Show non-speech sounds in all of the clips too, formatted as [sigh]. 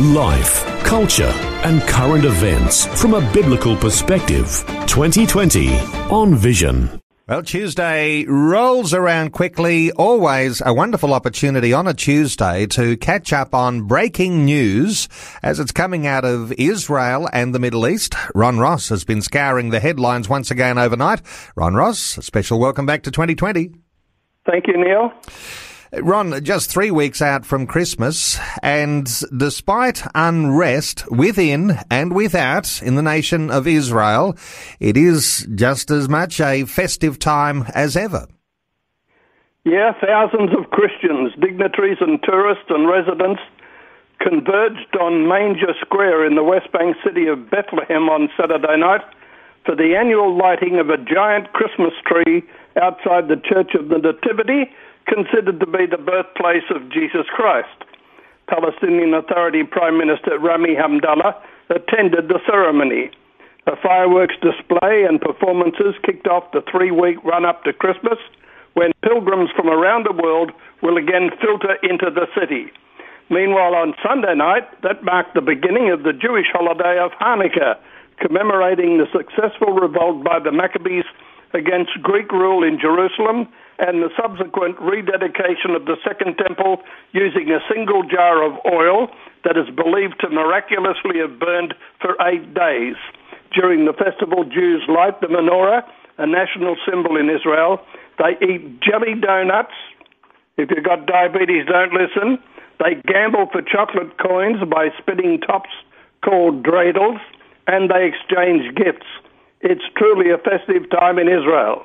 Life, culture, and current events from a biblical perspective. 2020 on Vision. Well, Tuesday rolls around quickly. Always a wonderful opportunity on a Tuesday to catch up on breaking news as it's coming out of Israel and the Middle East. Ron Ross has been scouring the headlines once again overnight. Ron Ross, a special welcome back to 2020. Thank you, Neil. Ron, just three weeks out from Christmas, and despite unrest within and without in the nation of Israel, it is just as much a festive time as ever. Yeah, thousands of Christians, dignitaries, and tourists and residents converged on Manger Square in the West Bank city of Bethlehem on Saturday night for the annual lighting of a giant Christmas tree outside the Church of the Nativity considered to be the birthplace of Jesus Christ. Palestinian Authority Prime Minister Rami Hamdallah attended the ceremony. A fireworks display and performances kicked off the three week run up to Christmas when pilgrims from around the world will again filter into the city. Meanwhile, on Sunday night, that marked the beginning of the Jewish holiday of Hanukkah, commemorating the successful revolt by the Maccabees against Greek rule in Jerusalem and the subsequent rededication of the Second Temple using a single jar of oil that is believed to miraculously have burned for eight days. During the festival, Jews light the menorah, a national symbol in Israel. They eat jelly donuts. If you've got diabetes, don't listen. They gamble for chocolate coins by spinning tops called dreidels, and they exchange gifts. It's truly a festive time in Israel.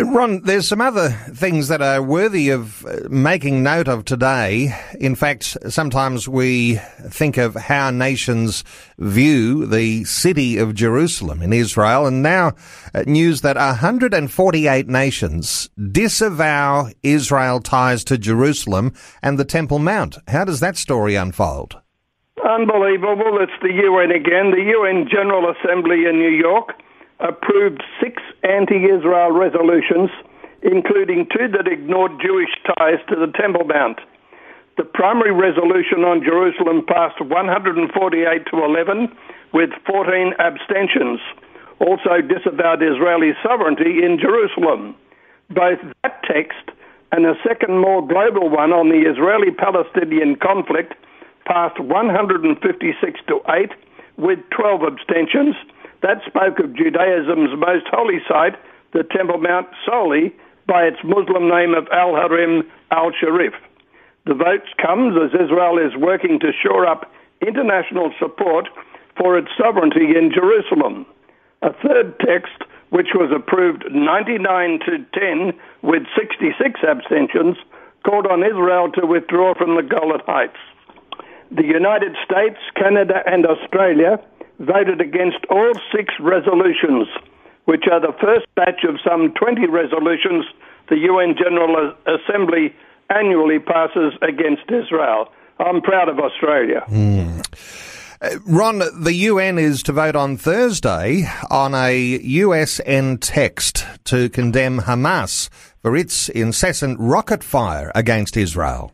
Ron, there's some other things that are worthy of uh, making note of today. In fact, sometimes we think of how nations view the city of Jerusalem in Israel, and now uh, news that 148 nations disavow Israel ties to Jerusalem and the Temple Mount. How does that story unfold? Unbelievable. It's the UN again, the UN General Assembly in New York approved six anti Israel resolutions, including two that ignored Jewish ties to the Temple Mount. The primary resolution on Jerusalem passed 148 to 11 with 14 abstentions. Also disavowed Israeli sovereignty in Jerusalem. Both that text and a second more global one on the Israeli Palestinian conflict passed 156 to 8 with 12 abstentions that spoke of Judaism's most holy site, the Temple Mount, solely by its Muslim name of Al Haram al Sharif. The vote comes as Israel is working to shore up international support for its sovereignty in Jerusalem. A third text, which was approved 99 to 10 with 66 abstentions, called on Israel to withdraw from the Golan Heights. The United States, Canada, and Australia voted against all six resolutions, which are the first batch of some 20 resolutions the UN General Assembly annually passes against Israel. I'm proud of Australia. Mm. Ron, the UN is to vote on Thursday on a USN text to condemn Hamas for its incessant rocket fire against Israel.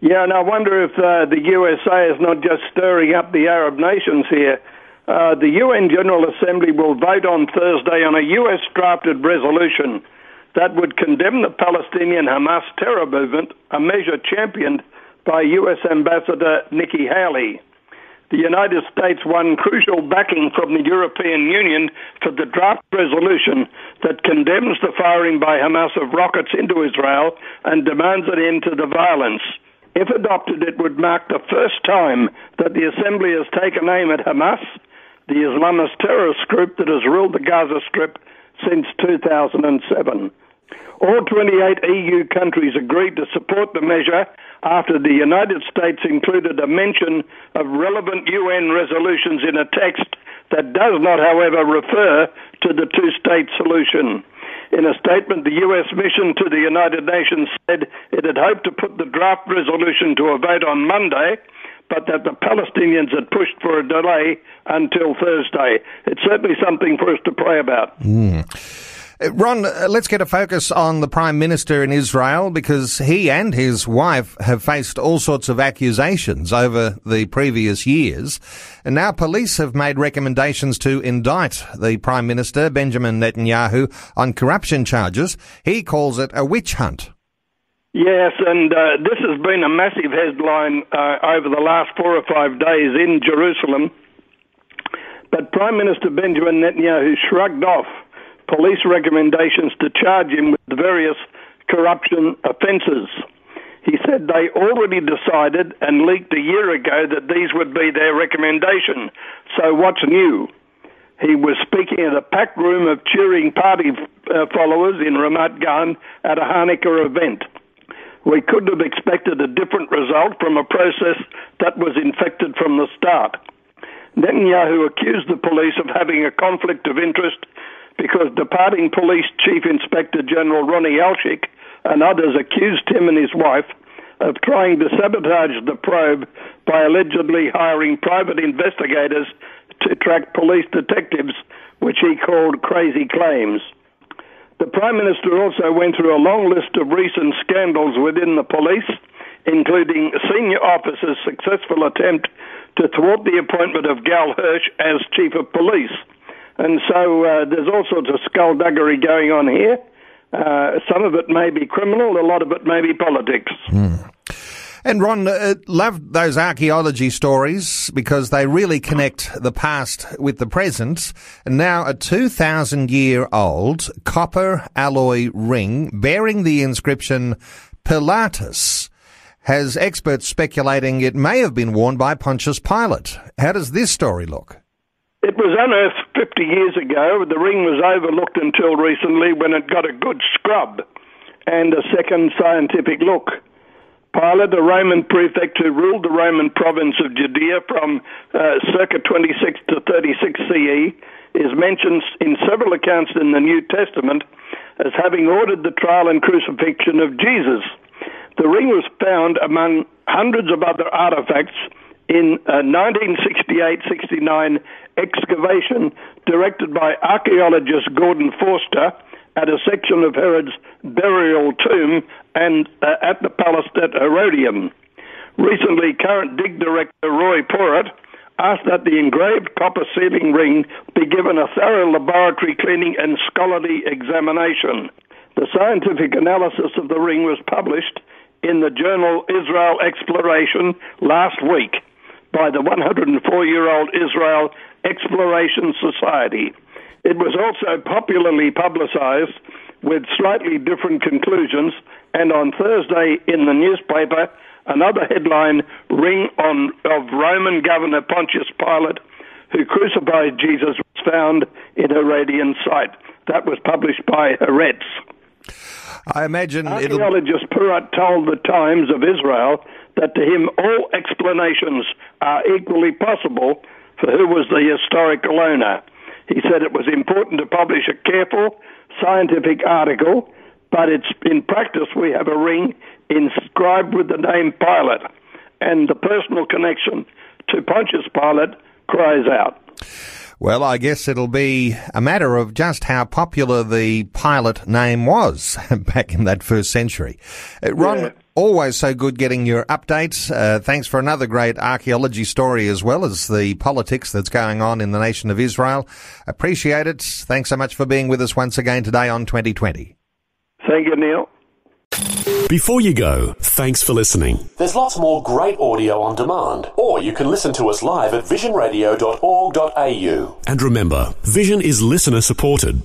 Yeah, and I wonder if uh, the USA is not just stirring up the Arab nations here. Uh, the UN General Assembly will vote on Thursday on a US drafted resolution that would condemn the Palestinian Hamas terror movement, a measure championed by US Ambassador Nikki Haley. The United States won crucial backing from the European Union for the draft resolution that condemns the firing by Hamas of rockets into Israel and demands an end to the violence. If adopted, it would mark the first time that the Assembly has taken aim at Hamas, the Islamist terrorist group that has ruled the Gaza Strip since 2007. All 28 EU countries agreed to support the measure after the United States included a mention of relevant UN resolutions in a text that does not, however, refer to the two state solution. In a statement, the US mission to the United Nations said it had hoped to put the draft resolution to a vote on Monday, but that the Palestinians had pushed for a delay until Thursday. It's certainly something for us to pray about. Mm. Ron, uh, let's get a focus on the Prime Minister in Israel because he and his wife have faced all sorts of accusations over the previous years. And now police have made recommendations to indict the Prime Minister, Benjamin Netanyahu, on corruption charges. He calls it a witch hunt. Yes, and uh, this has been a massive headline uh, over the last four or five days in Jerusalem. But Prime Minister Benjamin Netanyahu shrugged off police recommendations to charge him with various corruption offences. He said they already decided and leaked a year ago that these would be their recommendation. So what's new? He was speaking at a packed room of cheering party uh, followers in Ramat Gan at a Hanukkah event. We couldn't have expected a different result from a process that was infected from the start. Netanyahu accused the police of having a conflict of interest because departing police chief inspector general Ronnie Alsheich and others accused him and his wife of trying to sabotage the probe by allegedly hiring private investigators to track police detectives, which he called crazy claims. The Prime Minister also went through a long list of recent scandals within the police, including senior officers' successful attempt to thwart the appointment of Gal Hirsch as Chief of Police. And so uh, there's all sorts of skullduggery going on here. Uh, some of it may be criminal, a lot of it may be politics. Mm. And Ron, uh, love those archaeology stories because they really connect the past with the present. And now a 2,000 year old copper alloy ring bearing the inscription Pilatus has experts speculating it may have been worn by Pontius Pilate. How does this story look? It was unearthed 50 years ago. The ring was overlooked until recently when it got a good scrub and a second scientific look. Pilate, a Roman prefect who ruled the Roman province of Judea from uh, circa 26 to 36 CE, is mentioned in several accounts in the New Testament as having ordered the trial and crucifixion of Jesus. The ring was found among hundreds of other artifacts in a 1968-69 excavation directed by archaeologist Gideon Foerster at a section of Herod's burial tomb and uh, at the palace at Herodium. Recently, current dig director Roy Porat asked that the engraved copper sealing ring be given a thorough laboratory cleaning and scholarly examination. The scientific analysis of the ring was published in the journal Israel Exploration last week by the 104 year old Israel Exploration Society. It was also popularly publicized with slightly different conclusions, and on Thursday in the newspaper, another headline Ring on, of Roman Governor Pontius Pilate, who crucified Jesus, was found in Herodian site. That was published by Haaretz. I imagine archaeologist Porat told the Times of Israel that to him all explanations are equally possible for who was the historical owner. He said it was important to publish a careful scientific article, but it's in practice we have a ring inscribed with the name Pilate, and the personal connection to Pontius Pilate cries out. Well, I guess it'll be a matter of just how popular the Pilate name was [laughs] back in that first century. Uh, Ron, yeah. Always so good getting your updates. Uh, thanks for another great archaeology story as well as the politics that's going on in the nation of Israel. Appreciate it. Thanks so much for being with us once again today on 2020. Thank you, Neil. Before you go, thanks for listening. There's lots more great audio on demand, or you can listen to us live at visionradio.org.au. And remember, Vision is listener supported.